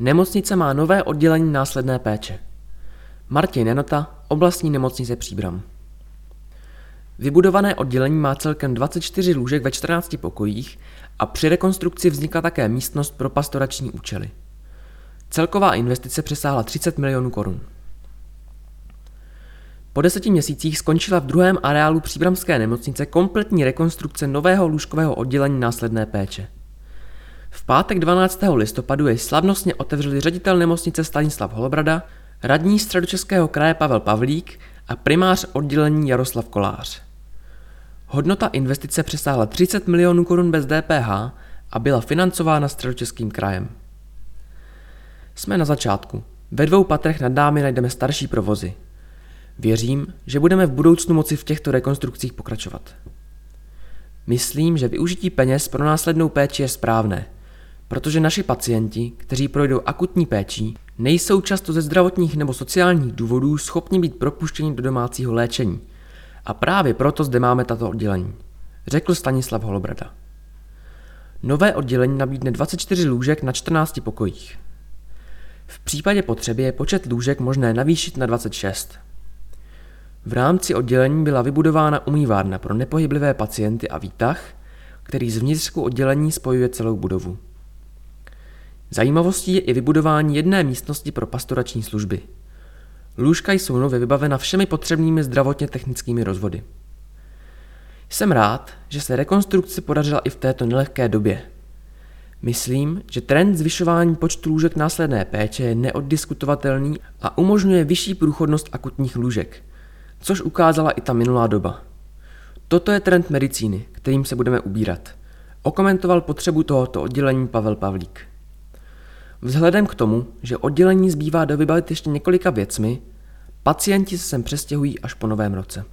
Nemocnice má nové oddělení následné péče. Martin Jenota, oblastní nemocnice Příbram. Vybudované oddělení má celkem 24 lůžek ve 14 pokojích a při rekonstrukci vznikla také místnost pro pastorační účely. Celková investice přesáhla 30 milionů korun. Po deseti měsících skončila v druhém areálu příbramské nemocnice kompletní rekonstrukce nového lůžkového oddělení následné péče. Pátek 12. listopadu jej slavnostně otevřeli ředitel nemocnice Stanislav Holobrada, radní středočeského kraje Pavel Pavlík a primář oddělení Jaroslav Kolář. Hodnota investice přesáhla 30 milionů korun bez DPH a byla financována středočeským krajem. Jsme na začátku. Ve dvou patrech nad námi najdeme starší provozy. Věřím, že budeme v budoucnu moci v těchto rekonstrukcích pokračovat. Myslím, že využití peněz pro následnou péči je správné, protože naši pacienti, kteří projdou akutní péčí, nejsou často ze zdravotních nebo sociálních důvodů schopni být propuštěni do domácího léčení. A právě proto zde máme tato oddělení, řekl Stanislav Holobrada. Nové oddělení nabídne 24 lůžek na 14 pokojích. V případě potřeby je počet lůžek možné navýšit na 26. V rámci oddělení byla vybudována umývárna pro nepohyblivé pacienty a výtah, který z vnitřku oddělení spojuje celou budovu. Zajímavostí je i vybudování jedné místnosti pro pastorační služby. Lůžka jsou nově vybavena všemi potřebnými zdravotně technickými rozvody. Jsem rád, že se rekonstrukce podařila i v této nelehké době. Myslím, že trend zvyšování počtu lůžek následné péče je neoddiskutovatelný a umožňuje vyšší průchodnost akutních lůžek, což ukázala i ta minulá doba. Toto je trend medicíny, kterým se budeme ubírat. Okomentoval potřebu tohoto oddělení Pavel Pavlík. Vzhledem k tomu, že oddělení zbývá dovybavit ještě několika věcmi, pacienti se sem přestěhují až po novém roce.